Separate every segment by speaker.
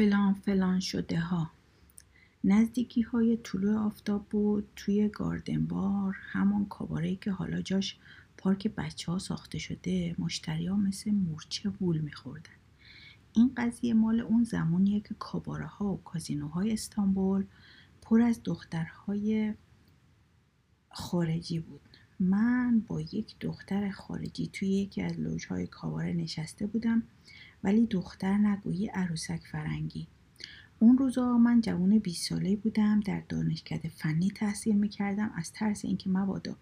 Speaker 1: فلان فلان شده ها. نزدیکی های طلوع آفتاب بود توی گاردنبار همون کاباره که حالا جاش پارک بچه ها ساخته شده مشتری ها مثل مورچه وول میخوردن. این قضیه مال اون زمانیه که کاباره ها و کازینوهای استانبول پر از دخترهای خارجی بود. من با یک دختر خارجی توی یکی از لوژهای کاباره نشسته بودم. ولی دختر نگویی عروسک فرنگی. اون روزا من جوان 20 ساله بودم در دانشکده فنی تحصیل می‌کردم. از ترس اینکه مبادا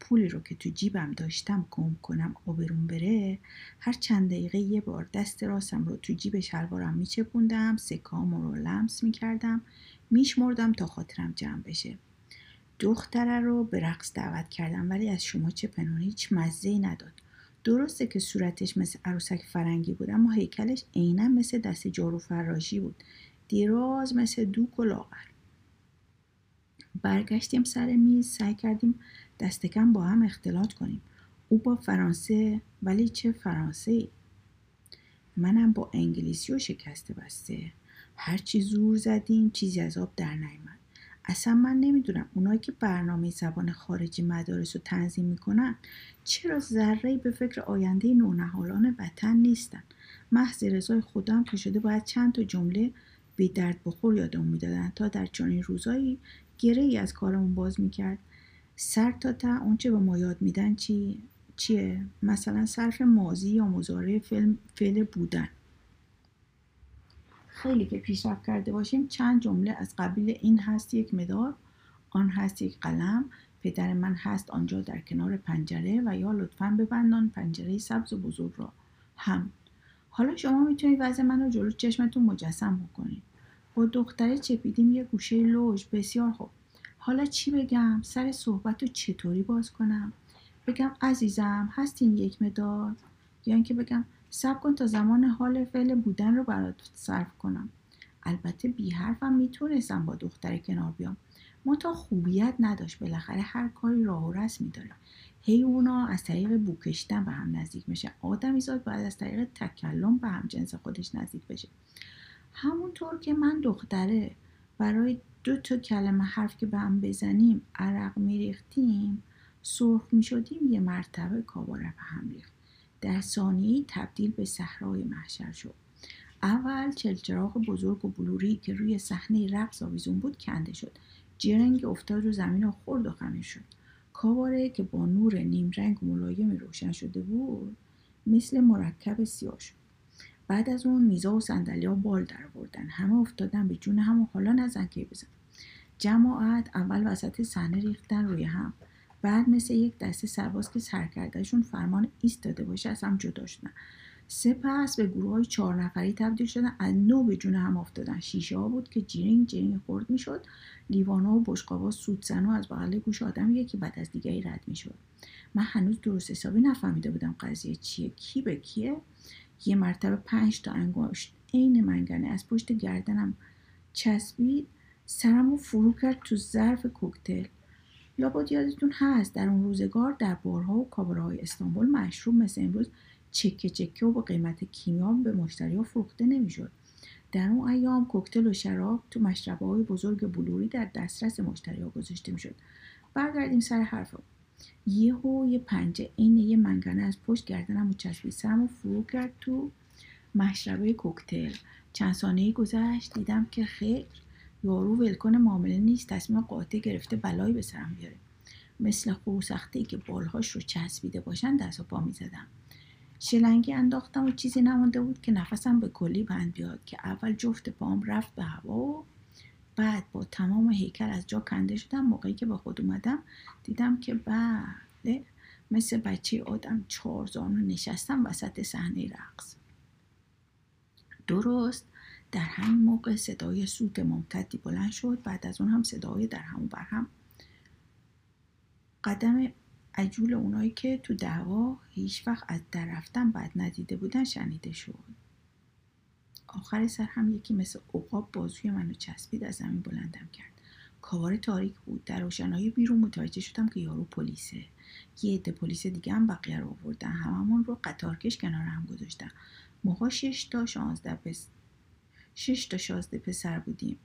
Speaker 1: پولی رو که تو جیبم داشتم گم کنم آبرون بره هر چند دقیقه یه بار دست راستم رو تو جیب شلوارم میچپوندم سکام رو لمس می‌کردم میشمردم تا خاطرم جمع بشه. دختره رو به رقص دعوت کردم ولی از شما چه پنهانی هیچ مزه نداد. درسته که صورتش مثل عروسک فرنگی بود اما هیکلش عینا مثل دست جارو فراشی بود. دیراز مثل دوک و لاغر. برگشتیم سر میز سعی کردیم دستکم با هم اختلاط کنیم. او با فرانسه ولی چه فرانسه ای؟ منم با انگلیسی و شکسته بسته. هرچی زور زدیم چیزی از آب در نیامد. اصلا من نمی‌دونم اونایی که برنامه زبان خارجی مدارس رو تنظیم می‌کنن چرا ذره به فکر آینده نونهالان وطن نیستن؟ محض رضای خودم که شده باید چند تا جمله بی درد بخور یادمون می‌دادن تا در چنین روزایی گره ای از کارمون باز می‌کرد. سر تا تا اونچه به ما یاد میدن چی؟ چیه؟ مثلا صرف مازی یا مزاره فعل بودن. خیلی که پیشرفت کرده باشیم چند جمله از قبیل این هست یک مدار آن هست یک قلم پدر من هست آنجا در کنار پنجره و یا لطفا ببندان پنجره سبز و بزرگ را. هم. حالا شما می‌تونید وضع من رو جلو چشمتون مجسم بکنید. با دختره چپیدیم یه گوشه لوژ. بسیار خوب. حالا چی بگم؟ سر صحبت رو چطوری باز کنم؟ بگم عزیزم هستین یک مداد یا اینکه بگم سب کن تا زمان حال فعل بودن رو برات صرف کنم. البته بی حرفم می‌تونستم با دختر کنار بیام. تا خوبیت نداشت. بالاخره هر کاری راه و رسمی داره هی اونا از طریق بوکشتن به هم نزدیک میشه آدمی زاد باید از طریق تکلم به هم جنس خودش نزدیک بشه. همونطور که من دختره برای دو تا کلمه حرف که به هم بزنیم عرق میریختیم سرخ می‌شدیم یه مرتبه کاباره به هم ریخت در ثانیه تبدیل به صحرای محشر شد. اول چلچراغ بزرگ و بلوری که روی صحنه رقص آویزون بود کنده شد. جرنگ افتاد رو زمین و خورد و خمیر شد. کاباره که با نور نیم رنگ و ملایمی روشن شده بود مثل مرکب سیاه شد. بعد از اون میزا و ها بال در بردن همه افتادن به جون هم و حالا نزن که بزن. جماعت اول وسط صحنه ریختن روی هم. بعد مثل یک دسته سرباز که سرکردهشون فرمان ایستاده باشه از هم جدا شدن. سپس به گروه های چهار نفری تبدیل شدن. از نو به جون هم افتادن. شیشه ها بود که جیرینگ جیرینگ خرد می‌شد. لیوان ها و بشقابا سوت‌زنان از بغل گوش آدم یکی بعد از دیگری رد می‌شد. من هنوز درست حسابی نفهمیده بودم قضیه چیه کی به کیه. یه مرتبه پنج تا انگشت عین منگنه از پشت گردنم چسبید. سرم رو فرو کرد تو ظرف کوکتل. لابد یادتون هست. در اون روزگار در بارها و های استانبول مشروب مثل امروز چکه چکه و با قیمت کیمیا به مشتری فروخته نمی‌شد. در اون ایام کوکتل و شراب تو مشربه های بزرگ بلوری در دسترس مشتری ها گذاشته می‌شد. برگردیم سر حرف یهو یه پنجه عین یه منگنه از پشت گردنم و چسبید سرم و فرو کرد تو مشربه کوکتل. چند ثانیه گذشت دیدم که خیر یارو ولکن معامله نیست. تصمیم قاطع گرفته بلایی به سرم بیاره. مثل خوسخته که بالهاش رو چسبیده باشن دست و پا می‌زدم. شلنگی انداختم و چیزی نمانده بود که نفسم به کلی بند بیاد که اول جفت پام رفت به هوا و بعد با تمام هیکل از جا کنده شدم. موقعی که به خود اومدم دیدم که بله مثل بچه آدم چارزانو نشستم وسط صحنه رقص. درست؟ در همین موقع صدای سوت ممتدی بلند شد. بعد از اون هم صدای در همون بر هم. قدم عجول اونایی که تو دعوا هیچ وقت از در رفتن بعد ندیده بودن شنیده شد. آخر سر هم یکی مثل عقاب بازوی منو چسبید از زمین بلندم کرد. کاوار تاریک بود. در روشنایی بیرون متوجه شدم که یارو پلیسه. یه عده پلیس دیگه هم بقیه رو آوردن. هممون رو قطارکش کنار هم گذاشتن. موقع 6 تا 16 شش تا شازده پسر بودیم.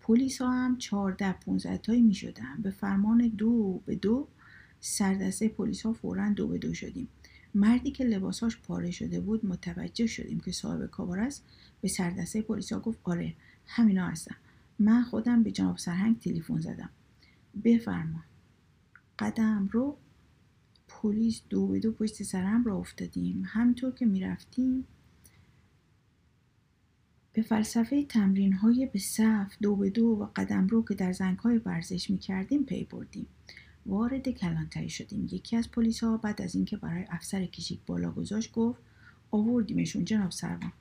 Speaker 1: پلیس ها هم 14 15 تایی می شدن. به فرمان دو به دو سردسته پلیس ها فورا دو به دو شدیم. مردی که لباساش پاره شده بود متوجه شدیم که صاحب کابار است. به سردسته پلیس ها گفت آره همینا هستم من خودم به جناب سرهنگ تلفن زدم. بفرما. قدم رو پلیس دو به دو پشت سرم را افتادیم. همینطور که می‌رفتیم به فلسفه تمرین های به صف دو به دو و قدم رو که در زنگ های ورزش می کردیم پی بردیم. وارد کلانتری شدیم. یکی از پلیس ها بعد از اینکه برای افسر کشیک بالا گذاشت گفت آوردیمشون جناب سروان.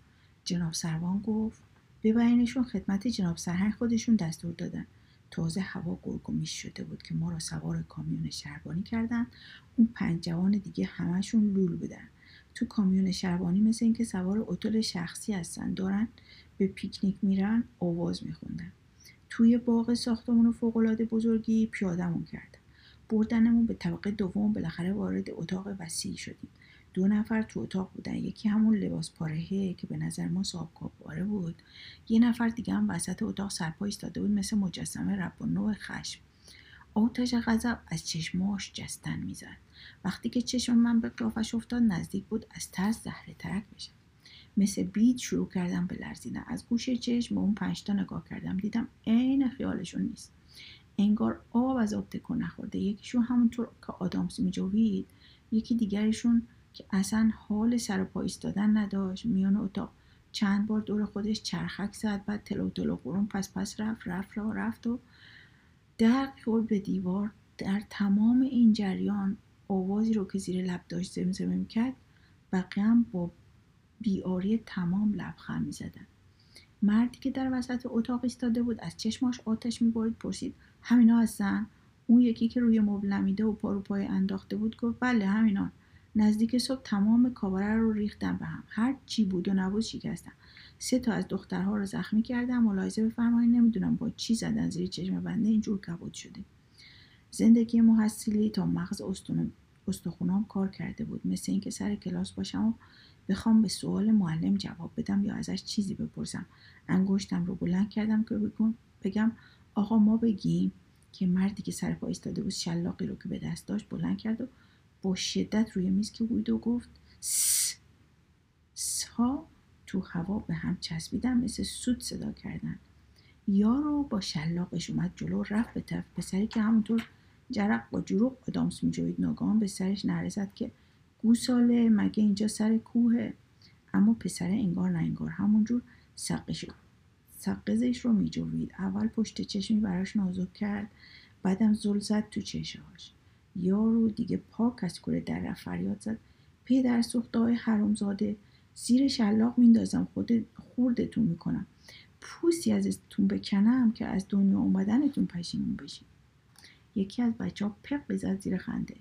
Speaker 1: جناب سروان گفت ببرینشون خدمت جناب سرهنگ خودشون دستور دادن. تازه هوا گرگ و میش شده بود که ما را سوار کامیون شربانی کردن. اون پنج جوان دیگه همشون لول بودن. تو کامیون شربانی مثل اینکه سوار اتل شخصی هستن دارن به پیکنیک میرن آواز میخوندن. توی باغ ساختمون فوقالعاده بزرگی پیادمون کردن بردنمون به طبقه دوم بالاخره وارد اتاق وسیعی شدیم. دو نفر تو اتاق بودن. یکی همون لباس پارهه که به نظر ما صاحب پاره بود. یه نفر دیگه هم وسط اتاق سرپا ایستاده بود مثل مجسمه رب و نوع خشم. آتش غضب از چشماش جستن می‌زد. وقتی که چشم من به قیافش افتاد نزدیک بود از ترس زهره ترک بشم مثل بید شروع کردم به لرزیدن. از گوشه چشم به اون پنجتا نگاه کردم. دیدم عین خیالشون نیست. انگار آب از آب تکون نخورده. یکیشون همونطور که آدامس میجوید یکی دیگرشون که اصلا حال سر پا ایستادن نداشت. میان اتاق. چند بار دور خودش چرخک زد بعد تلو تلو قرون پس پس رفت رفت را رفت و در خورد به دیوار در تمام این جریان آوازی رو که زیر لب داشت زمزمه می‌کرد بقیه هم با بیاری تمام لبخند می‌زدن. مردی که در وسط اتاق ایستاده بود از چشماش آتش می‌برید پرسید همینا هستن؟ اون یکی که روی مبل نمیده و پارو پای انداخته بود گفت بله همینا. نزدیک صبح تمام کابره رو ریختم به هم. هر چی بود و نبود شکستم سه تا از دخترها رو زخمی کردم ملاحظه بفرمایید نمی‌دونم با چی زدن زیر چشم بنده. اینجور کبود شده. زندگی محصلی تا مغز استخونام کار کرده بود. مثل اینکه سر کلاس باشم و بخوام به سوال معلم جواب بدم یا ازش چیزی بپرسم. انگشتم رو بلند کردم که بگم آقا ما بگیم که مردی که سر پا ایستاده بود شلاقی رو که به دست داشت بلند کرد و با شدت روی میز که بود و گفت س ها تو هوا به هم چسبیدن مثل سود صدا کردن. یارو با شلاقش اومد جلو رفت به طرف پسری که همونطور جرق با جروق آدامس میجوید. ناگهان به سرش نرسد که گوساله مگه اینجا سر کوهه؟ اما پسر انگار نه انگار همونجور سقش سقزش رو میجوید. اول پشت چشمی براش نازک کرد بعدم زل زد تو چشاش. یارو دیگه پاک از کوره در فریاد زد. پدر سوخته های زیر شلاق میندازم خود خوردتون می‌کنم. پوسی ازتون بکنم که از دنیا اومدنتون پشیمون بشین. یکی از بچه ها پق بزد زیر خنده.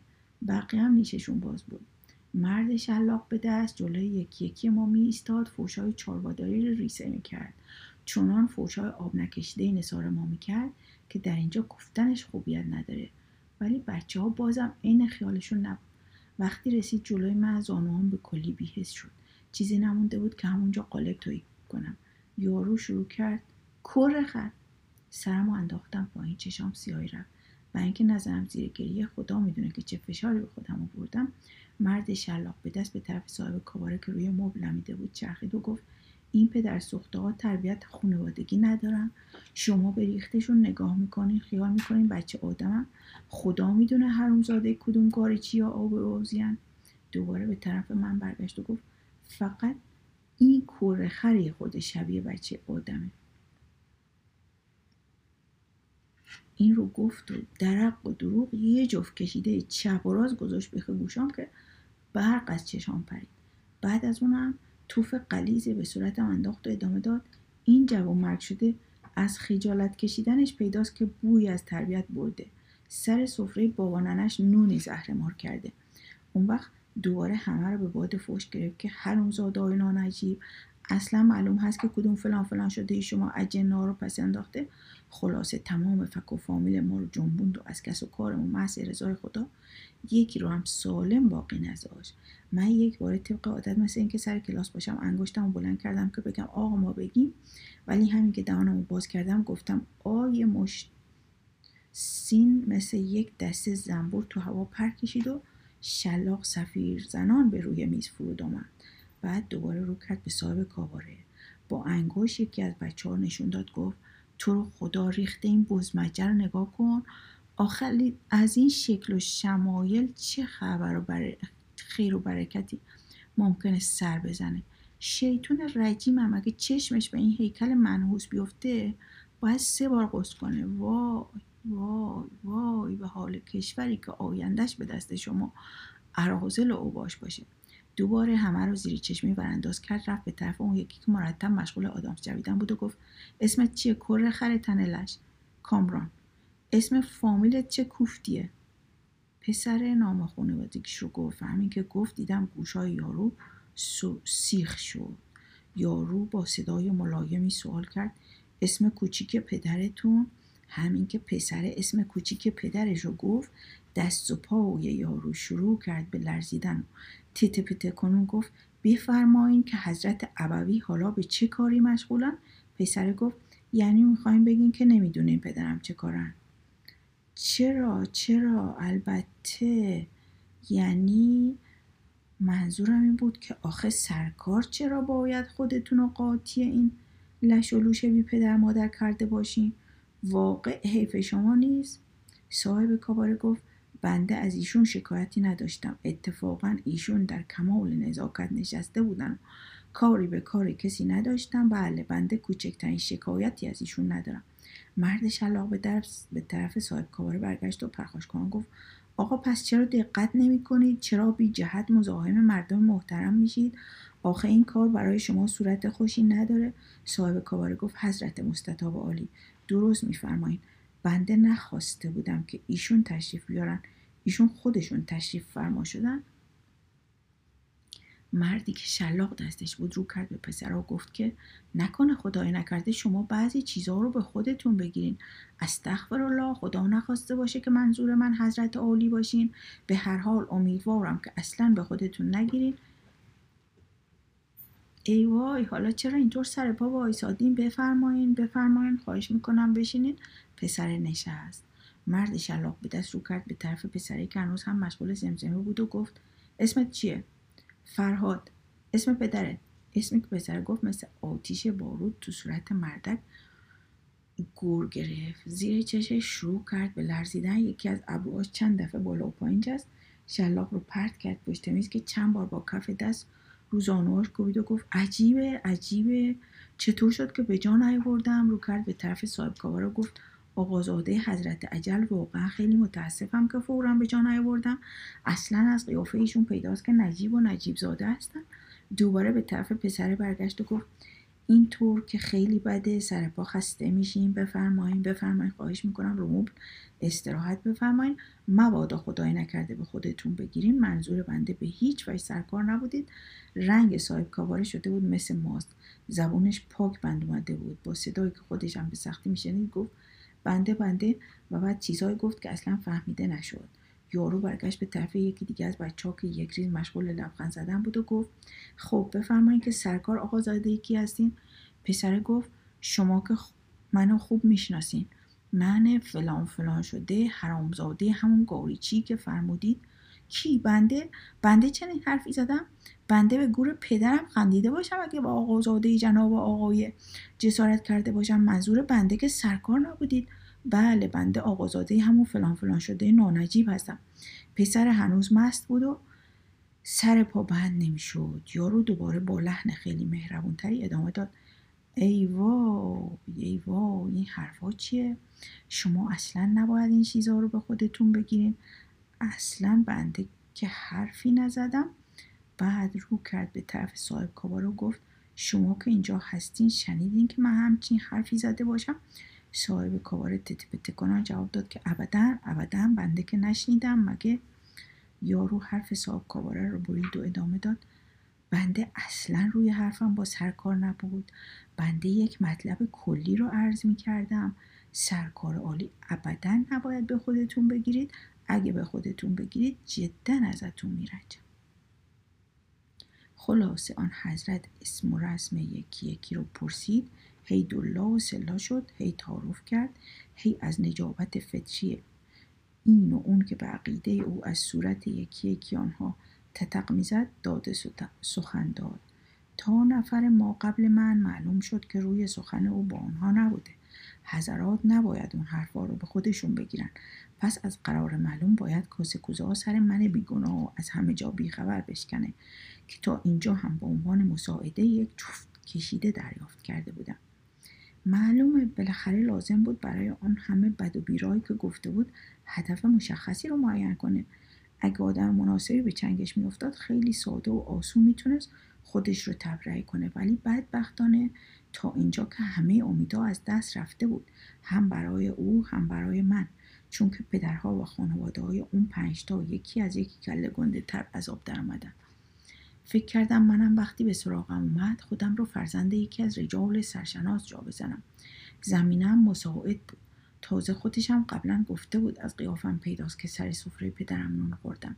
Speaker 1: بقیه هم نیششون باز بود. مرد شلاق به دست جلوی یکی یکی ما می ایستاد فوشای چارواداری رو ریسه می کرد چونان فوشای آب نکشیده نصار ما می کرد که در اینجا گفتنش خوبیت نداره. ولی بچه ها بازم عین خیالشون نبود. وقتی رسید جلوی من زانوهام به کلی بیهست شد. چیزی نمونده بود که همونجا قالب تویی کنم. یارو شروع کرد کر خد سرم انداختم پایین چشام سیاهی رفت. و اینکه نظرم زیر گریه خدا می‌دونه که چه فشاری به خودم آوردم. مرد شلاق به دست به طرف صاحب کاباره که روی مبل نمیده بود چرخید و گفت این پدر سخته ها تربیت خانوادگی ندارن. شما به ریختشون نگاه می‌کنین خیال می‌کنین بچه آدمم. خدا می‌دونه حرومزاده کدوم کاری چی یا آب اوزیان. دوباره به طرف من برگشت و گفت فقط این کوره خری خود شبیه بچه آدمه. این رو گفت و درق و دروغ یه جفت کشیده چپ و راز گذاشت به گوشام که برق از چشام پرید. بعد از اونم توف قلیزه به صورتم انداخت و ادامه داد. این جوان مرگ شده از خجالت کشیدنش پیداست که بوی از تربیت برده. سر سفره بابا ننش نونی زهرمار کرده. اون وقت دوباره همه رو به باد فوش گرفت که هر اون زادای نجیب اصلا معلوم هست که کدوم فلان فلان شده شما اجنا رو پس انداخته. خلاصه تمام فک و فامیل ما رو جنبوند و از کس و کارمون محض رضای خدا یکی رو هم سالم باقی نذاشت. من یک بار طبق عادت مثل اینکه سر کلاس باشم انگشتم بلند کردم که بگم آقا ما بگیم ولی همین که دهانمو باز کردم گفتم آی مش سین مثل یک دسته زنبور تو هوا پر کشید و شلاق سفیر زنان به روی میز فرود آمد. بعد دوباره رو کرد به صاحب کاباره. با انگوش یکی از بچه ها نشون داد گفت تو رو خدا ریخته این بزمجه رو نگاه کن. آخر از این شکل و شمایل چه خبر و بر... خیر و برکتی ممکنه سر بزنه؟ شیطون رجیم هم اگه چشمش به این هیکل منحوس بیفته باید سه بار قصد کنه. وای وای وای به حال کشوری که آیندهش به دست شما ارازل و اوباش باشه. دوباره همه رو زیر چشمی برانداز کرد رفت به طرف اون یکی که مرتب مشغول آدامس جویدن بود و گفت اسمت چیه؟ کره خر تنلش کامران. اسم فامیلت چه کوفتیه؟ پسر نام خانوادگیش رو گفت همین که گفت دیدم گوشای یارو سیخ شد. یارو با صدای ملایمی سوال کرد اسم کوچیک پدرتون؟ همین که پسر اسم کوچیک پدرش رو گفت دست و پا و یارو شروع کرد به لرزیدن. تیت پیت کنون گفت بفرمایین که حضرت عبوی حالا به چه کاری مشغولن؟ پسر گفت یعنی می‌خوایم بگین که نمی‌دونین پدرم چه کارن. چرا؟ چرا؟ البته یعنی منظورم این بود که آخه سرکار چرا باید خودتون رو قاطی این لش و لوش بی پدر مادر کرده باشین؟ واقع حیف شما نیست؟ صاحب کاباره گفت بنده از ایشون شکایتی نداشتم. اتفاقا ایشون در کمال نزاکت نشسته بودن. کاری به کاری کسی نداشتم. بله بنده کوچکترین شکایتی از ایشون ندارم. مرد شلاق به طرف, به طرف صاحب کاباره برگشت و پرخاش کنان گفت آقا پس چرا دقت نمی کنید؟ چرا بی جهت مزاحم مردم محترم میشید؟ آخه این کار برای شما صورت خوشی نداره. صاحب کاباره گفت حضرت مستطاب عالی درست میفرمایید. بنده نخواسته بودم که ایشون تشریف بیارن. ایشون خودشون تشریف فرما شدن. مردی که شلاق دستش بود رو کرد به پسر و گفت که نکنه خدای نکرده شما بعضی چیزها رو به خودتون بگیرین. استغفر الله خدا نخواسته باشه که منظور من حضرت عالی باشین. به هر حال امیدوارم که اصلا به خودتون نگیرین. ای وای حالا چرا اینطور سر پا وایسادین؟ بفرمایین بفرمایین خواهش می‌کنم بشینین. پسر نشست. مرد شلاق به دست رو کرد به طرف پسری که هنوز هم مشغول زمزمه بود و گفت اسمت چیه؟ فرهاد. اسم پدره اسمی که پسر گفت مثل آتیش بارود تو صورت مردک. گور گرفت. زیر چشش شروع کرد به لرزیدن. یکی از ابروهاش چند دفعه بالا و پایین جست. شلاق رو پرت کرد پشت میز که چند بار با کف دست رو زانوهاش کوبید و گفت عجیبه عجیبه. چطور شد که به جان نیاوردم؟ رو کرد به طرف صاحب کابا گفت آقازاده حضرت عجل واقعا خیلی متاسفم که فورا به جان نیاوردم اصلا از قیافه ایشون پیداست که نجیب و نجیب زاده هستن. دوباره به طرف پسر برگشت و گفت این طور که خیلی بده سر پا خسته میشیم. بفرمایین بفرمایین. خواهش می‌کنم رو استراحت بفرمایین. مبادا خدای نکرده به خودتون بگیرین. منظور بنده به هیچ وجه سرکار نبودید. رنگ صاحب کاواره شده بود مثل ماست. زبونش پاک بند اومده بود. با صدایی که خودش هم به سختی میشنید گفت بنده بنده و بعد چیزهایی گفت که اصلا فهمیده نشد. یارو برگشت به طرف یکی دیگه از بچه ها که یک ریز مشغول لبخند زدن بود و گفت خب بفرمایید که سرکار آقا زاده یکی هستین. پسره گفت شما که منو خوب می‌شناسین. من فلان فلان شده حرامزاده همون گاریچی که فرمودید. کی؟ بنده بنده چنین حرفی زدم؟ بنده به گور پدرم خندیده باشم اگه با آقازاده جناب آقای جسارت کرده باشم. منظور بنده که سرکار نبودید. بله بنده آقازاده همون فلان فلان شده نانجیب هستم. پسر هنوز مست بود و سر پا بند نمی‌شد. یارو دوباره با لحن خیلی مهربونتری ادامه داد. ای وای ای وای این حرفا چیه؟ شما اصلا نباید این چیزها رو به خودتون بگیرین. اصلا بنده که حرفی نزدم. بعد رو کرد به طرف صاحب کابا و گفت شما که اینجا هستین شنیدین که من همچین حرفی زده باشم؟ صاحب کابار تتی کنان جواب داد که ابدا ابدا بنده که نشنیدم. مگه یارو حرف صاحب کاباره رو برید و ادامه داد؟ بنده اصلا روی حرفم با سرکار نبود. بنده یک مطلب کلی رو عرض می کردم سرکار عالی ابدا نباید به خودتون بگیرید. اگه به خودتون بگیرید جدا ازتون میرنجم خلاصه آن حضرت اسم و رسم یکی یکی رو پرسید. هی دلا و سلا شد هی تعارف کرد هی از نجابت فطری این و اون که به عقیده او از صورت یکی یکی آنها تتق می‌زد داده سخن داد. تا نفر ما قبل من معلوم شد که روی سخن او با آنها نبوده. حضرات نباید اون حرفا رو به خودشون بگیرن. پس از قرار معلوم باید کاسه کوزه سر من بیگناه و از همه جا بیخبر بشکنه که تا اینجا هم به عنوان مساعده یک جفت کشیده دریافت کرده بودم. معلومه بالاخره لازم بود برای آن همه بد و بیرایی که گفته بود هدف مشخصی رو معین کنه. اگه آدم مناسبی به چنگش میافتاد خیلی ساده و آسون می‌تونست خودش رو تبرئه کنه. ولی بدبختانه تا اینجا که همه امیدها از دست رفته بود هم برای او هم برای من. چون که پدرها و خانواده های اون پنجتا یکی از یکی کله گنده تر از آب در آمدن. فکر کردم منم وقتی به سراغم اومد خودم رو فرزند یکی از رجال سرشناس جا بزنم. زمینم مساعد بود. تازه خودشم قبلا گفته بود از قیافم پیداست که سر سفره پدرم نون خوردم.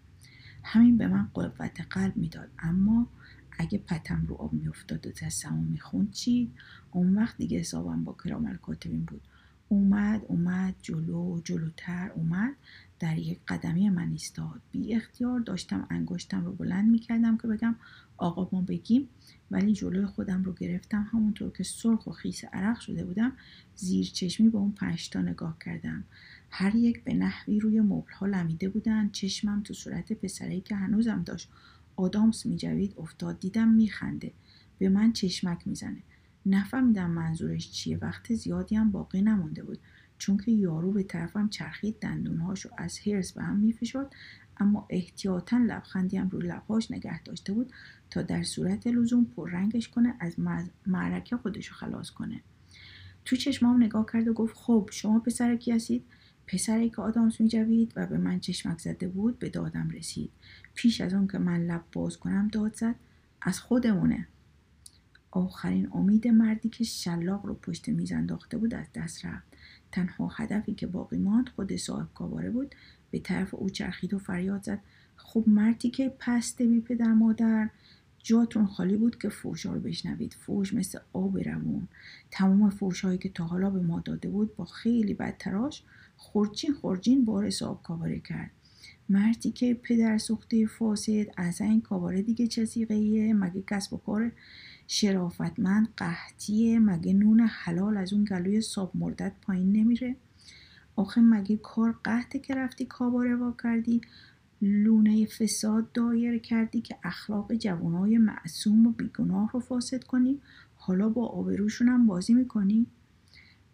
Speaker 1: همین به من قوت قلب می‌داد. اما اگه پتم رو آب میافتاد و دستمو می‌خوند چی؟ اون وقت دیگه حسابم با کرامل کاتبین بود. اومد اومد جلو جلوتر اومد. در یک قدمی من ایستاد. بی اختیار داشتم انگشتم رو بلند می‌کردم که بگم آقا ما بگیم. ولی جلوی خودم رو گرفتم. همونطور که سرخ و خیس عرق شده بودم زیر چشمی به اون پنجتا نگاه کردم. هر یک به نحوی روی مبلها لمیده بودن چشمم تو صورت پسرایی که هنوزم داشت آدامس میجوید افتاد. دیدم میخنده. به من چشمک می‌زنه. نفهمیدم منظورش چیه. وقت زیادی هم باقی نمونده بود. چون که یارو به طرفم چرخید دندونهاشو از هرس به هم میفشرد اما احتیاطا لبخندی هم رو لبهاش نگه داشته بود تا در صورت لزوم پررنگش کنه از معرکه خودشو خلاص کنه. تو چشمام نگاه کرد و گفت خب شما پسر کی هستید؟ پسری که آدامس میجوید و به من چشمک زده بود به دادم رسید. پیش از اون که من لب باز کنم داد زد. از خودمونه. آخرین امید مردی که شلاق رو پشت میز انداخته بود از دست رفت. تنها هدفی که باقی ماند خود صاحب کاباره بود. به طرف او چرخید و فریاد زد. خب مردی که پسته بی پدر مادر. جاتون خالی بود که فوشا رو بشنوید. فوش مثل آب روون. تمام فوشهایی که تا حالا به ما داده بود با خیلی بدتراش خورچین خورجین بار صاحب کاباره کرد. مردی که پدر سخته فاسد از این کاباره دیگه چه مگه کسب و کار شرافتمند قحطیه مگه نون حلال از اون گلوی صاب مردت پایین نمیره؟ آخه مگه کار قحطه که رفتی کاباره وا کردی؟ لونه فساد دایر کردی که اخلاق جوانای معصوم و بیگناه رو فاسد کنی؟ حالا با آبروشون هم بازی می‌کنی؟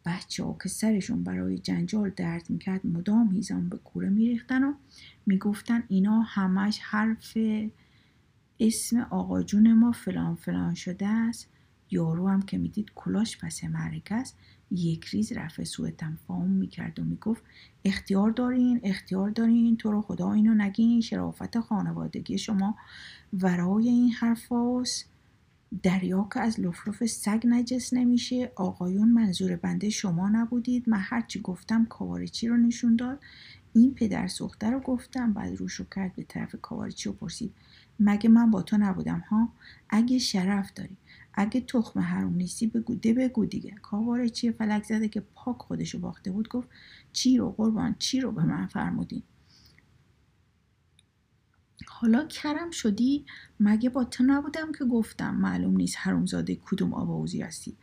Speaker 1: بچه ها که سرشون برای جنجال درد می‌کرد مدام هیزم به کوره میریختن و می‌گفتن اینا همش حرف اسم آقا جون ما فلان فلان شده است. یارو هم که می‌دید کلاش پس مرک است. یک ریز رفع سوء تفاهم می‌کرد و می‌گفت اختیار دارین اختیار دارین تو رو خدا اینو نگین شرافت خانوادگی شما ورای این حرفاست دریا که از لفلف سگ نجس نمیشه. آقایون منظور بنده شما نبودید. من هرچی گفتم کاوارچی رو نشون داد. این پدر سخته رو گفتم. بعد روشو کرد به طرف کاوارچی و پرسید مگه من با تو نبودم ها؟ اگه شرف داری اگه تخم حروم نیستی بگو ده بگو دیگه. کاواره چیه؟ فلک زده که پاک خودشو باخته بود گفت چی رو قربان چی رو به من فرمودین؟ حالا کرم شدی؟ مگه با تو نبودم که گفتم معلوم نیست حرومزاده کدوم آباوزی هستی؟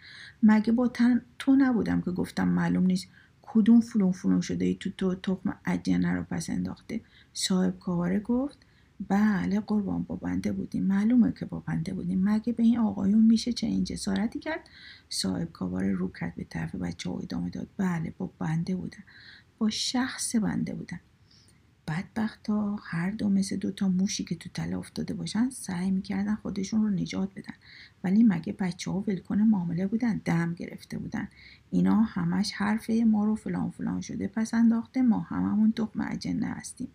Speaker 1: مگه با تن تو نبودم که گفتم معلوم نیست کدوم فلون فلون شده ای تو تو تخم اجنه رو پس انداخته؟ صاحب کاواره گفت بله قربان با بنده بودیم. معلومه که با بنده بودیم. مگه به این آقایون میشه چه این جسارتی کرد؟ صاحب کاواره رو کرد به طرف بچه ها ادامه داد. بله با بنده بودن. با شخص بنده بودن. بدبخت ها هر دو مثل دو تا موشی که تو تله افتاده باشن سعی می‌کردن خودشون رو نجات بدن. ولی مگه بچه ها ولکنه معامله بودن؟ دم گرفته بودن. اینا همش حرفه ما رو فلان فلان شده پس انداخته ما هممون تخم اجنه هستیم.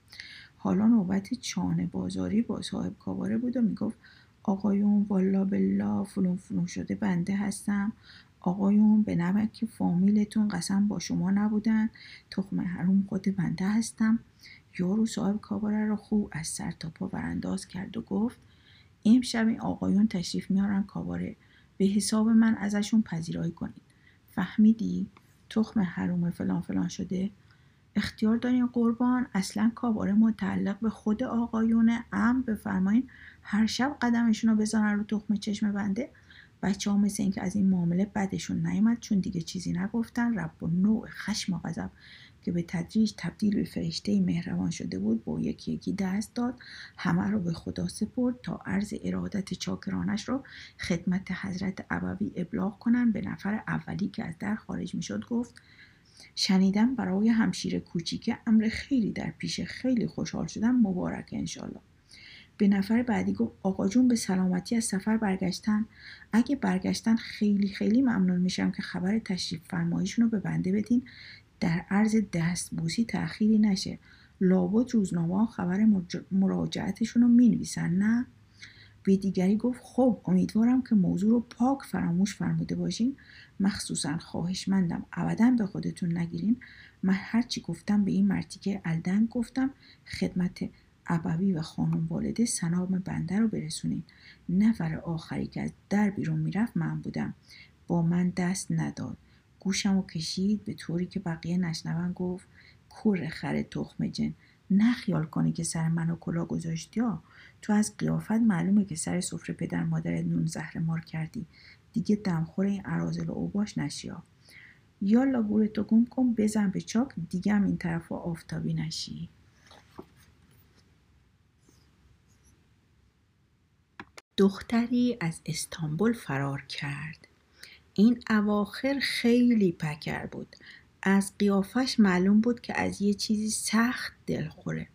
Speaker 1: حالا نوبت چانه بازاری با صاحب کاباره بود و می‌گفت آقایون والا بلا فلون فلون شده بنده هستم. آقایون به نمک فامیلتون قسم با شما نبودن. تخم حروم خود بنده هستم. یارو صاحب کاباره رو خوب از سر تا پا برانداز کرد و گفت امشب این آقایون تشریف میارن کاباره. به حساب من ازشون پذیرایی کنید فهمیدی؟ تخم حروم فلان فلان شده. اختیار دارین قربان. اصلا کاباره متعلق به خود آقایون ام بفرمایین. هر شب قدمشون رو بزنن رو تخم چشم بنده. بچه ها مثل اینکه از این معامله بدشون نیومد چون دیگه چیزی نگفتن. رب و نوع خشم و غضب که به تدریج تبدیل به فرشته مهربان شده بود با یکی یکی دست داد. همه رو به خدا سپرد تا عرض ارادت چاکرانش رو خدمت حضرت ابوی ابلاغ کنن. به نفر اولی که از در خارج می‌شد گفت شنیدم برای همشیر کوچیک امر خیلی در پیش خیلی خوشحال شدم. مبارک انشالله. به نفر بعدی گفت آقا جون به سلامتی از سفر برگشتن اگه برگشتن خیلی خیلی ممنون میشم که خبر تشریف فرماییشون رو به بنده بدین. در عرض دستبوسی تأخیری نشه. لابد روزنامه خبر مراجعتشون رو می‌نویسن نه؟ به دیگری گفت خب امیدوارم که موضوع رو پاک فراموش فرموده باشین. مخصوصا خواهشمندم ابدا به خودتون نگیرین. من هرچی گفتم به این مرتیکه الدنگ گفتم خدمت ابوی و خانم والده سنام بنده رو برسونین. نفر آخری که از در بیرون می‌رفت من بودم. با من دست نداد. گوشم و کشید به طوری که بقیه نشنون گفت کور خر تخم جن خیال کنی که سر منو کلا گذاشتی ها. تو از قیافت معلومه که سر سفره پدر مادر نون زهر مار کردی. دیگه دمخور این عرازل و اوباش نشیا یا گورتو گم کن بزن به چاک دیگه هم این طرف آفتابی نشی. دختری از استانبول فرار کرد. این اواخر خیلی پکر بود. از قیافش معلوم بود که از یه چیزی سخت دلخوره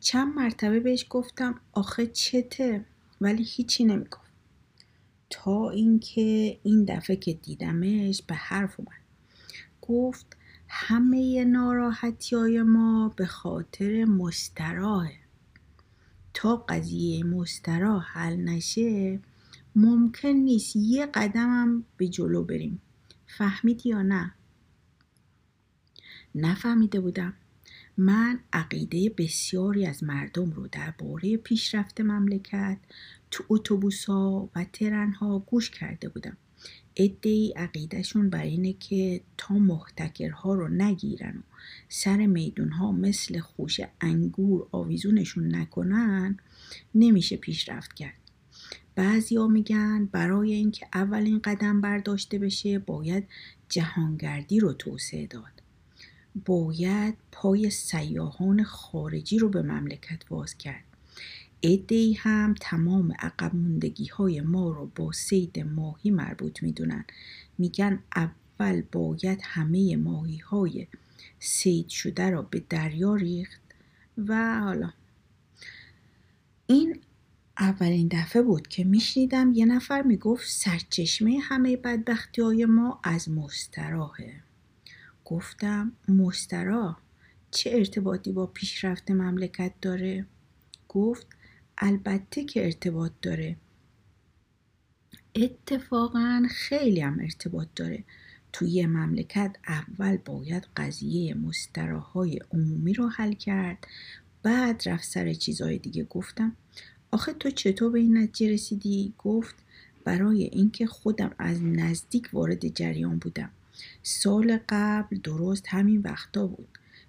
Speaker 1: چند مرتبه بهش گفتم آخه چته؟ ولی هیچی نمی‌گفت. تا اینکه این دفعه که دیدمش به حرف اومد. گفت همه ناراحتی های ما به خاطر مستراحه. تا قضیه مسترا حل نشه ممکن نیست یه قدمم به جلو بریم. فهمیدی یا نه؟ نفهمیده بودم. من عقیده بسیاری از مردم رو درباره پیشرفت مملکت تو اتوبوسها و ترنها گوش کرده بودم. ادهی عقیدهشون بر اینه که تا محتکرها رو نگیرن و سر میدونها مثل خوش انگور آویزونشون نکنن نمیشه پیشرفت کرد. بعضیا میگن برای اینکه اولین قدم برداشته بشه باید جهانگردی رو توسعه داد. باید پای سیاهان خارجی رو به مملکت باز کرد. ای هم تمام عقب موندگی های ما رو با سید ماهی مربوط می‌دونن. میگن اول باید همه ماهی های سید شده را به دریا ریخت و حالا. این اولین دفعه بود که میشنیدم یه نفر می‌گفت سرچشمه همه بدبختی های ما از مستراهه گفتم مسترا چه ارتباطی با پیشرفت مملکت داره؟ گفت البته که ارتباط داره. اتفاقا خیلی هم ارتباط داره. توی مملکت اول باید قضیه مستراهای عمومی رو حل کرد. بعد رفت سر چیزهای دیگه. گفتم آخه تو چطور به این نتیجه رسیدی؟ گفت برای اینکه خودم از نزدیک وارد جریان بودم. سال قبل درست همین وقتا بود.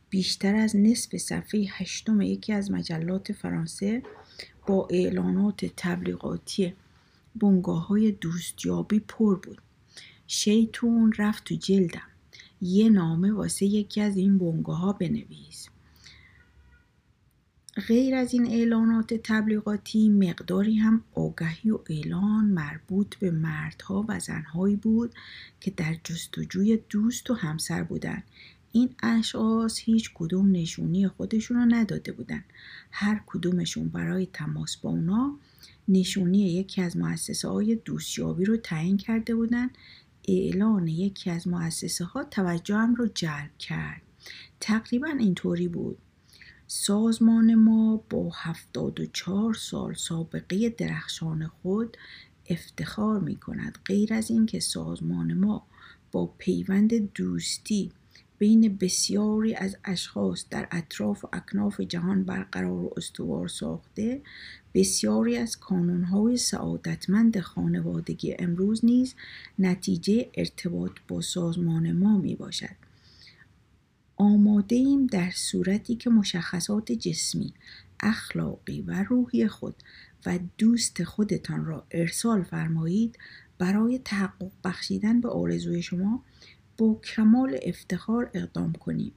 Speaker 1: بیشتر از نصف صفحه هشتم یکی از مجلات فرانسه با اعلانات تبلیغاتی بنگاه های دوستیابی پر بود. شیطون رفت تو جلدم. یه نامه واسه یکی از این بنگاه ها بنویس. غیر از این اعلانات تبلیغاتی مقداری هم آگهی و اعلان مربوط به مردها و زنهایی بود که در جستجوی دوست و همسر بودند این اشخاص هیچ کدوم نشونی خودشون رو نداده بودن. هر کدومشون برای تماس با اونا نشونی یکی از مؤسسه های دوستیابی رو تعیین کرده بودن. اعلان یکی از مؤسسه ها توجهم رو جلب کرد. تقریبا اینطوری بود. سازمان ما با 74 سال سابقه درخشان خود افتخار می کند غیر از اینکه سازمان ما با پیوند دوستی بین بسیاری از اشخاص در اطراف و اکناف جهان برقرار و استوار ساخته بسیاری از کانونهای سعادتمند خانوادگی امروز نیز نتیجه ارتباط با سازمان ما می باشد. آماده ایم در صورتی که مشخصات جسمی، اخلاقی و روحی خود و دوست خودتان را ارسال فرمایید برای تحقق بخشیدن به آرزوی شما با کمال افتخار اقدام کنیم.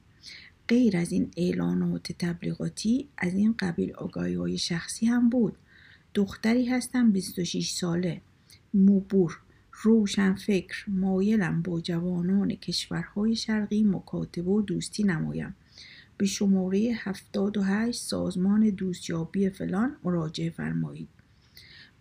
Speaker 1: غیر از این اعلانات تبلیغاتی از این قبیل آگاهی های شخصی هم بود. دختری هستم 26 ساله. موبور روشن فکر مایلم با جوانان کشورهای شرقی مکاتبه و دوستی نمایم. به شماره 78 سازمان دوستیابی فلان مراجعه فرمایید.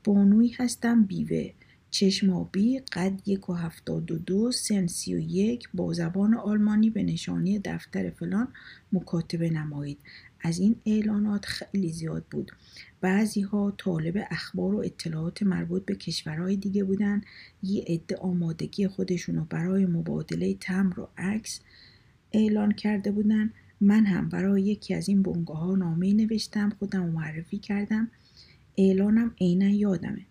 Speaker 1: بانوی هستم بیوه. چشمابی قد یک و هفتاد و دو سن سی و یک با زبان آلمانی به نشانی دفتر فلان مکاتبه نمایید. از این اعلانات خیلی زیاد بود. بعضی ها طالب اخبار و اطلاعات مربوط به کشورهای دیگه بودن. یه عده آمادگی خودشونو برای مبادله تمر و عکس اعلان کرده بودن. من هم برای یکی از این بنگاه ها نامه نوشتم خودم معرفی کردم. اعلانم عینا یادمه.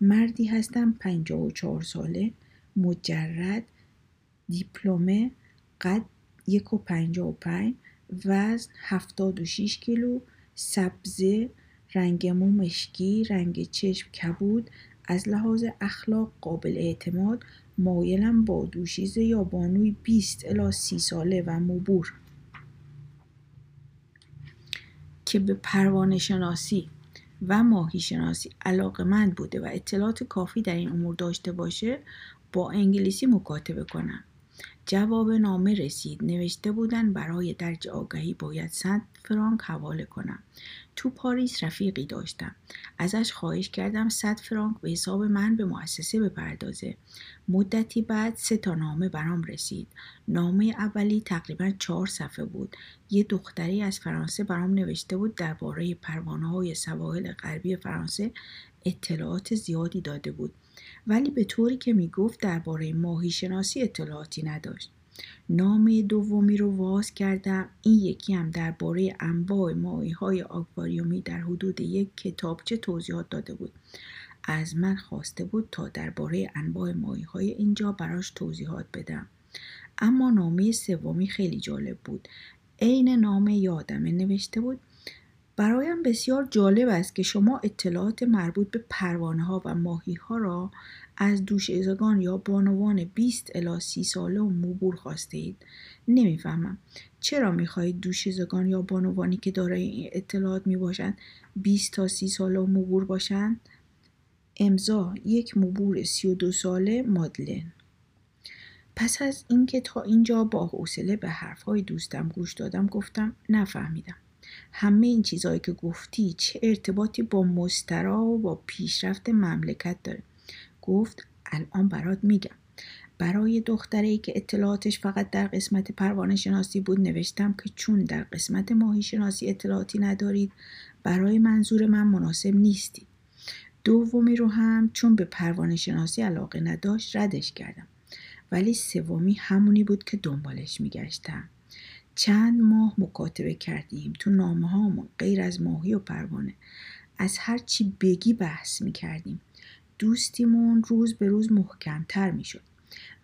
Speaker 1: مردی هستم پنجاه و چهار ساله مجرد دیپلمه قد یک و پنجاه و پنج. وزن هفتاد و شیش کیلو سبزه رنگ مو مشکی رنگ چشم کبود از لحاظ اخلاق قابل اعتماد مایلم با دوشیزه یا بانوی 20 الا سی ساله و مبور. که به پروانه شناسی و ماهی شناسی علاقمند بوده و اطلاعات کافی در این امور داشته باشه با انگلیسی مکاتبه کنم. جواب نامه رسید. نوشته بودن برای درج آگهی باید صد فرانک حواله کنم. تو پاریس رفیقی داشتم. ازش خواهش کردم صد فرانک به حساب من به مؤسسه بپردازه. مدتی بعد سه تا نامه برام رسید. نامه اولی تقریبا چهار صفحه بود. یه دختری از فرانسه برام نوشته بود درباره پروانه های سواحل غربی فرانسه اطلاعات زیادی داده بود. ولی به طوری که می‌گفت درباره ماهی شناسی اطلاعاتی نداشت. نامه دومی رو واز کردم. این یکی هم درباره انواع ماهی های آکواریومی در حدود یک کتابچه توضیحات داده بود. از من خواسته بود تا درباره انواع ماهی های اینجا براش توضیحات بدم. اما نامه سومی خیلی جالب بود. عین نامه یادمه نوشته بود. برایم بسیار جالب است که شما اطلاعات مربوط به پروانه ها و ماهی ها را از دوشیزگان یا بانوان 20 الی 30 ساله و موبور خواسته اید نمی‌فهمم چرا می‌خواهید دوشیزگان یا بانوانی که دارای این اطلاعات می باشند 20 تا 30 ساله و موبور باشند؟ امضا یک موبور 32 ساله مادلن. پس از اینکه تا اینجا با حوصله به حرفهای دوستم گوش دادم گفتم نفهمیدم. همه این چیزهایی که گفتی چه ارتباطی با مسترا و با پیشرفت مملکت داره. گفت الان برات میگم. برای دختره که اطلاعاتش فقط در قسمت پروانه شناسی بود نوشتم که چون در قسمت ماهی شناسی اطلاعاتی ندارید برای منظور من مناسب نیستی دومی رو هم چون به پروانه شناسی علاقه نداشت ردش کردم. ولی سومی همونی بود که دنبالش میگشتم. چند ماه مکاتبه کردیم تو نامه هامون غیر از ماهی و پروانه. از هر چی بگی بحث می کردیم دوستیمون روز به روز محکمتر می شد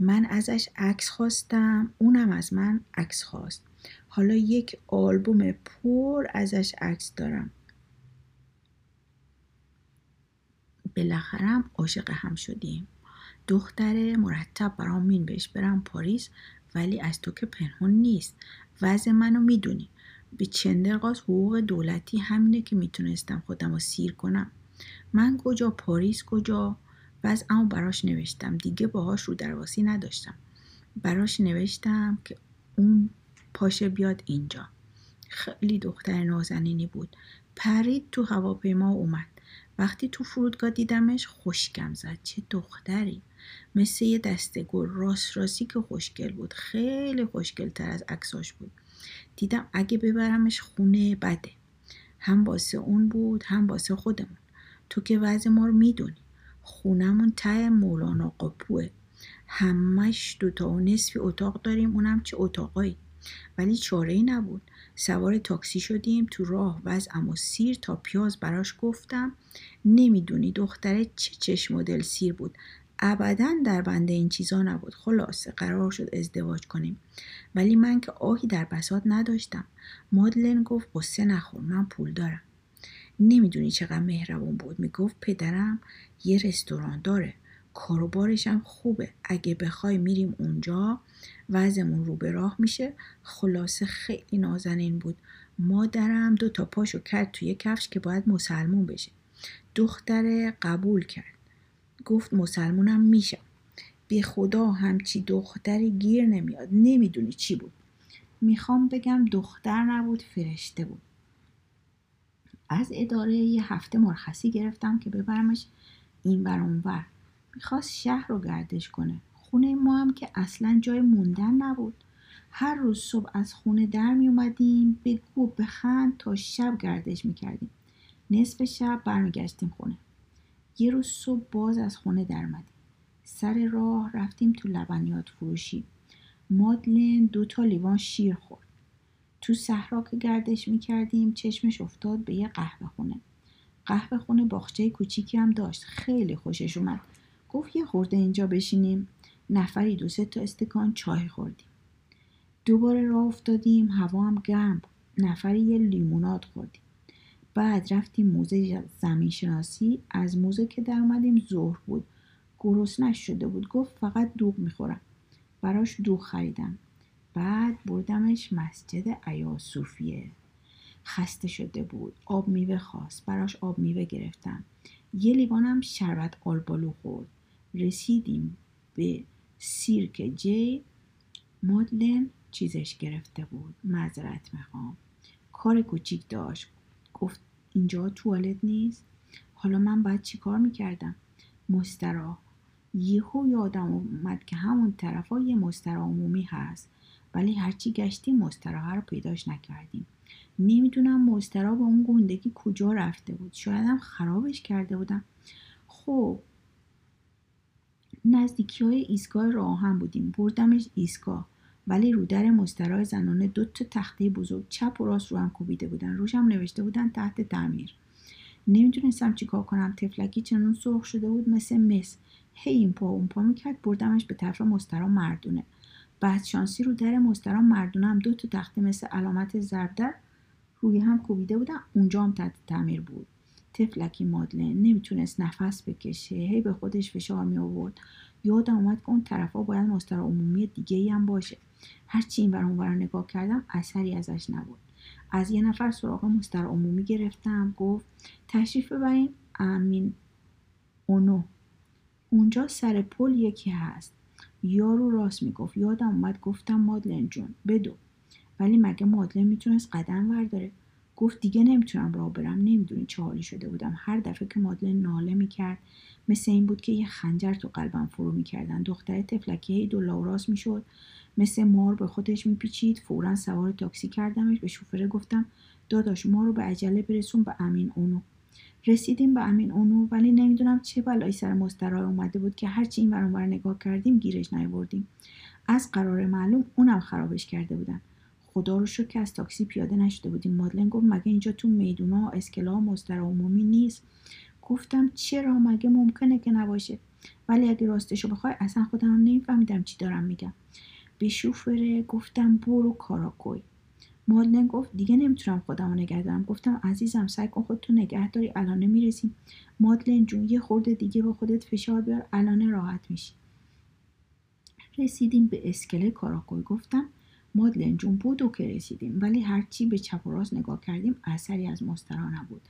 Speaker 1: من ازش عکس خواستم اونم از من عکس خواست. حالا یک آلبوم پر ازش عکس دارم. بالاخره عاشق هم شدیم. دختره مرتب برام مین بهش برم پاریس. ولی از تو که پنهون نیست. وضع منو می‌دونی. به چندرقاس حقوق دولتی همینه که می‌تونستم خودم رو سیر کنم. من کجا پاریس کجا؟ اما براش نوشتم. دیگه باهاش رو درواسی نداشتم. براش نوشتم که اون پاشه بیاد اینجا. خیلی دختر نازنینی بود. پرید تو هواپیما اومد. وقتی تو فرودگاه دیدمش خوشگم زد. چه دختری! مثل یه دسته گل. راست راستی که خوشگل بود. خیلی خوشگل تر از عکساش بود. دیدم اگه ببرمش خونه بده. هم واسه اون بود هم واسه خودمون. تو که وضع ما رو می‌دونی. خونمون ته مولانا قاپوه. همش دوتا و نصفی اتاق داریم اونم چه اتاقایی. ولی چاره ای نبود. سوار تاکسی شدیم تو راه. وضعم و سیر تا پیاز براش گفتم. نمی‌دونی دختره چه چشم مدل سیر بود. ابدا در بنده این چیزا نبود. خلاصه قرار شد ازدواج کنیم. ولی من که آهی در بساط نداشتم. مادلن گفت قصه نخور من پول دارم. نمی‌دونی چقدر مهربون بود. می‌گفت پدرم یه رستوران داره. کاروبارش هم خوبه. اگه بخوای میریم اونجا وضعمون رو به راه میشه. خلاصه خیلی نازنین بود. مادرم دو تا پاشو کرد توی کفش که باید مسلمون بشه. دختره قبول کرد. گفت مسلمونم میشم. به خدا همچی دختری گیر نمیاد. نمی‌دونی چی بود. می‌خوام بگم دختر نبود فرشته بود. از اداره یه هفته مرخصی گرفتم که ببرمش این بر اونور می‌خواست شهر رو گردش کنه. خونه ما هم که اصلا جای موندن نبود. هر روز صبح از خونه در می اومدیم بگو بخند تا شب گردش می‌کردیم. نصف شب برمیگشتیم خونه. یه روز صبح باز از خونه در سر راه رفتیم تو لبنیات فروشی. مادلن دو تا لیوان شیر خورد. تو صحرا که گردش می‌کردیم چشمش افتاد به یه قهوه خونه. قهوه خونه باغچه کوچیکی هم داشت. خیلی خوشش اومد. گفت یه خورده اینجا بشینیم. نفری دو سه تا استکان چای خوردیم. دوباره راه افتادیم. هوا هم گرم نفری یه لیموناد خوردیم. بعد رفتیم موزه زمین شناسی از موزه که در اومدیم ظهر بود. گرسنش شده بود. گفت فقط دوغ می‌خورم. براش دوغ خریدم. بعد بردمش مسجد ایا صوفیه خسته شده بود. آب میوه خواست. براش آب میوه گرفتم. یه لیوانم شربت آلبالو خورد. رسیدیم به سیرک جی مادلن چیزش گرفته بود. معذرت می‌خوام. کار کوچیک داشت. گفت اینجا توالت نیست؟ حالا من باید چیکار می‌کردم؟ مسترا یهو یادم اومد که همون طرفا یه مسترا عمومی هست. ولی هرچی گشتیم مستراها رو پیداش نکردیم. نمی‌دونم مسترا به اون گندگی کجا رفته بود. شایدم خرابش کرده بودم. خب نزدیکی های ایستگاه راهن بودیم. بردمش ایستگاه. ولی رو در مسترای زنانه دو تا تخته بزرگ چپ و راست رو هم کوبیده بودن. روش هم نوشته بودن تحت تعمیر. نمی‌دونستم چیکار کنم. تفلکی چنون سرخ شده بود مثل مس. هی این پا اون پا می‌کرد بردمش به طرف مسترا مردونه. بعد شانسی رو در مسترا مردونه هم دو تا تخته مثل علامت زردر روی هم کوبیده بودن. اونجا هم تحت تعمیر بود. تفلکی مادلن نمی‌تونست نفس بکشه. هی به خودش فشار می آورد یادم اومد که اون طرفا باید مسترا عمومی دیگه ای هم باشه. هرچی این اونور نگاه کردم اثری ازش نبود. از یه نفر سراغ مستر عمومی گرفتم گفت تشریف ببرین امین اونو. اونجا سر پل یکی هست. یارو راست می‌گفت. یادم اومد گفتم مادلن جون بدو. ولی مگه مادلن می‌تونست قدم ورداره؟ گفت دیگه نمی‌تونم راه برم نمی‌دونی چه حالی شده بودم. هر دفعه که مادلن ناله می‌کرد مثل این بود که یه خنجر تو قلبم فرو می‌کردن. دختر تفلکی هی دو می‌شد مثل مار به خودش میپیچید. فورا سوار تاکسی کردمش به شوفره گفتم داداش ما رو به عجله برسون به امین اونو. رسیدیم به امین اونو ولی نمی‌دونم چه بلایی سر مسترای اومده بود که هرچی این ور نگاه کردیم گیرش نیوردیم از قرار معلوم اونم خرابش کرده بودن. خدا رو شکر که از تاکسی پیاده نشده بودیم. مادلن گفت مگه اینجا تو میدونا اسکلا مسترا عمومی نیست؟ گفتم چرا؟ مگه ممکنه که نباشه؟ ولی اگه راستشو بخوای اصلا خودم هم نمیفهمیدم چی دارم میگم. به شوفره گفتم برو کاراکوی. مادلن گفت دیگه نمی‌تونم خودم رو نگه گفتم عزیزم سعی کن خودتو نگه داری الان می‌رسیم مادلن جون یه خورده دیگه با خودت فشار بیار الان راحت میشی. رسیدیم به اسکله کاراکوی. گفتم مادلن جون بودو که رسیدیم. ولی هرچی به چپ و راست نگاه کردیم اثری از مسترا نبود.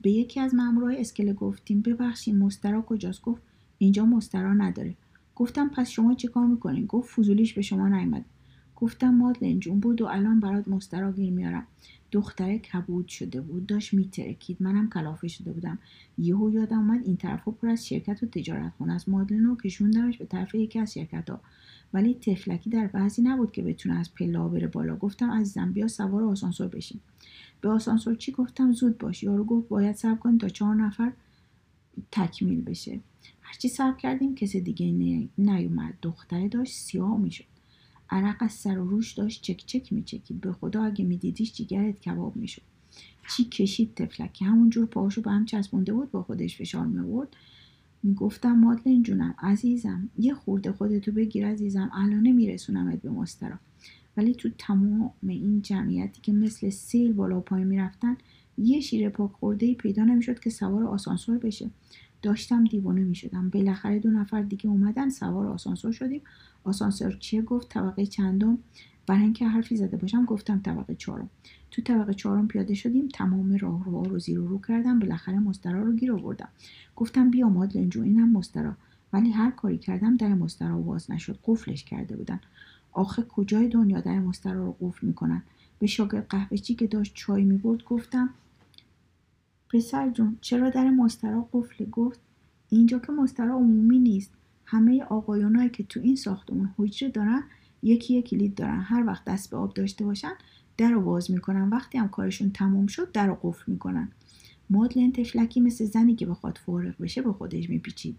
Speaker 1: به یکی از مامورای اسکله گفتیم ببخشید مسترا کجاست؟ گفت اینجا مسترا نداره. گفتم پس شما چیکار می‌کنین؟ گفت فضولیش به شما نیومد گفتم مادلن جون بود و الان برات مسترا گیر میارم. دختره کبود شده بود داشت میترکید. منم کلافه شده بودم. یهو یادم اومد این طرف پر از شرکت و تجارت خونه از مادلن رو کشوندمش به طرف یکی از شرکت ها ولی تفلکی در بعضی نبود که بتونه از پلا بره بالا. گفتم عزیزم بیا سوار آسانسور بشین به آسانسور چی گفتم؟ زود باش. یارو گفت باید صبر کنید تا چهار نفر تکمیل بشه. هرچی صبر کردیم کسی دیگه نیومد. دختره داشت سیاه می‌شد. عرق از سر و روش داشت چک چک میچکید به خدا اگه میدیدیش جیگرت کباب می‌شد چی کشید تفلک که همونجور پاهاشو به هم چسبونده بود با خودش فشار میورد می‌گفتم مادلن جونم عزیزم یه خورده خودتو بگیر عزیزم الانه میرسونمت به مسترا ولی تو تمام این جمعیتی که مثل سیل بالا و پایین می‌رفتن یه شیر پاک خورده ای پیدا نمی‌شد که سوار آسانسور بشه. داشتم دیوانه می‌شدم بالاخره دو نفر دیگه اومدن سوار آسانسور شدیم. آسانسور چیه؟ گفت طبقه چندم. برای اینکه حرفی زده باشم گفتم طبقه چهارم. تو طبقه چهارم پیاده شدیم تمام راه رو رو زیر رو کردم بالاخره مسترا رو گیر آوردم. گفتم بیا مادلن جو اینم مسترا. ولی هر کاری کردم در مسترا باز نشد قفلش کرده بودن. آخه کجای دنیا در مسترا رو قفل می‌کنن؟ به شاگرد قهوهچی که داشت چای می‌برد گفتم پسر جون چرا در مسترا قفل گفت اینجا که مسترا عمومی نیست. همه آقایونایی که تو این ساختمون حجره دارن یکی یک کلید دارن. هر وقت دست به آب داشته باشن در رو باز می‌کنن. وقتی هم کارشون تموم شد در رو قفل می‌کنن. مادلن تفلکی مثل زنی که بخواد فارغ بشه به خودش میپیچید.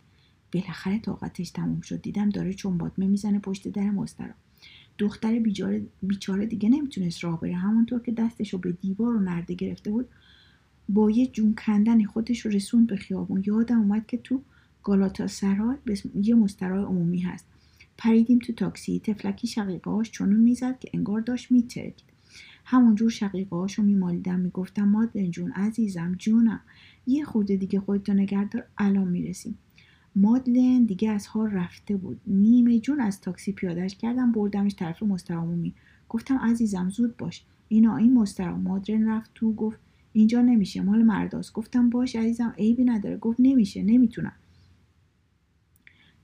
Speaker 1: بالاخره طاقتش تموم شد. دیدم داره چون باتمه می‌زنه پشت در مسترا دختر بیچاره دیگه نمی‌تونست راه بره. همونطور که دستش رو به دیوار و نرده گرفته بود با یه جون کندن خودش رو رسوند به خیابون. یادم اومد که تو گالاتا سرای یه مسترای عمومی هست. پریدیم تو تاکسی. تفلکی شقیقه چونون می‌زد که انگار داشت میترکید. همونجور شقیقه هاشو میمالیدم می‌گفتم مادلن جون عزیزم جونم. یه خورده دیگه خودتو نگردار الان می‌رسیم. مادلن دیگه از حال رفته بود. نیمه جون از تاکسی پیادش کردم بردمش طرف مسترامومی گفتم عزیزم زود باش. اینا این مسترا مادلن رفت تو گفت اینجا نمیشه مال مرداست گفتم باش عزیزم عیبی نداره. گفت نمیشه نمی‌تونم.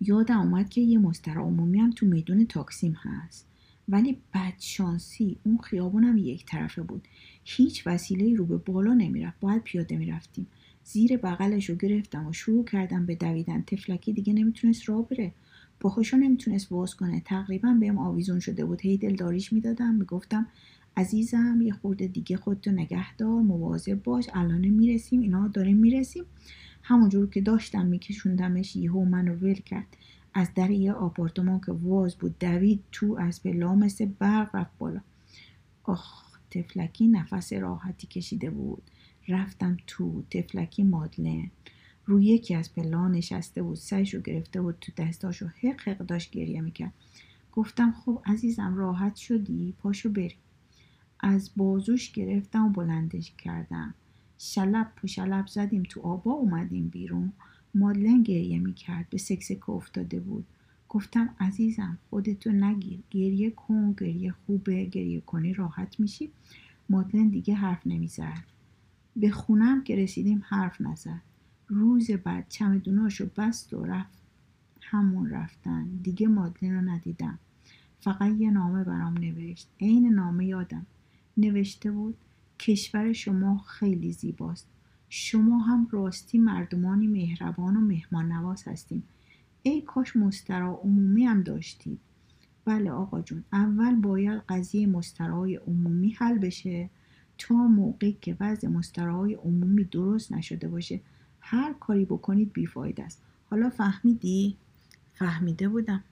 Speaker 1: یادم اومد که یه مسترا عمومی هم تو میدون تاکسیم هست. ولی بدشانسی اون خیابونم یک طرفه بود. هیچ وسیله رو به بالا نمی‌رفت. باید پیاده می‌رفتیم. زیر بغلش رو گرفتم و شروع کردم به دویدن. تفلکی دیگه نمی‌تونست راه بره. پاهاشو نمی‌تونست باز کنه. تقریبا بهم آویزون شده بود. هی دلداریش می‌دادم. می‌گفتم عزیزم یه خورده دیگه خودتو نگه دار مواظب باش. الان می‌رسیم. اینا داریم می‌رسیم. همونجور که داشتم میکشوندمش یهو منو ول کرد. از در یه آپارتمان که واز بود دوید تو از پلا مثل برق رفت بالا. آخ تفلکی نفس راحتی کشیده بود. رفتم تو تفلکی مادلن. روی یکی از پلا نشسته بود سعیشو گرفته بود تو دستاشو حق حق داشت گریه می‌کرد. گفتم خب عزیزم راحت شدی؟ پاشو بری. از بازوش گرفتم و بلندش کردم. شلب پو زدیم تو آبا اومدیم بیرون. مادلن گریه می‌کرد به سکسک افتاده بود. گفتم عزیزم خودتو نگیر. گریه کن گریه خوبه گریه کنی راحت میشی. مادلن دیگه حرف نمی‌زد. به خونم که رسیدیم حرف نزد. روز بعد چمدوناشو بست و رفت. همون رفتن. دیگه مادلن رو ندیدم. فقط یه نامه برام نوشت. عین نامه یادم. نوشته بود کشور شما خیلی زیباست. شما هم راستی مردمانی مهربان و مهمان نواز هستیم ای کاش مسترا عمومی هم داشتید. بله آقا جون اول باید قضیه مسترای عمومی حل بشه تا موقعی که وضع مستراهای عمومی درست نشده باشه. هر کاری بکنید بیفاید است. حالا فهمیدی؟ فهمیده بودم.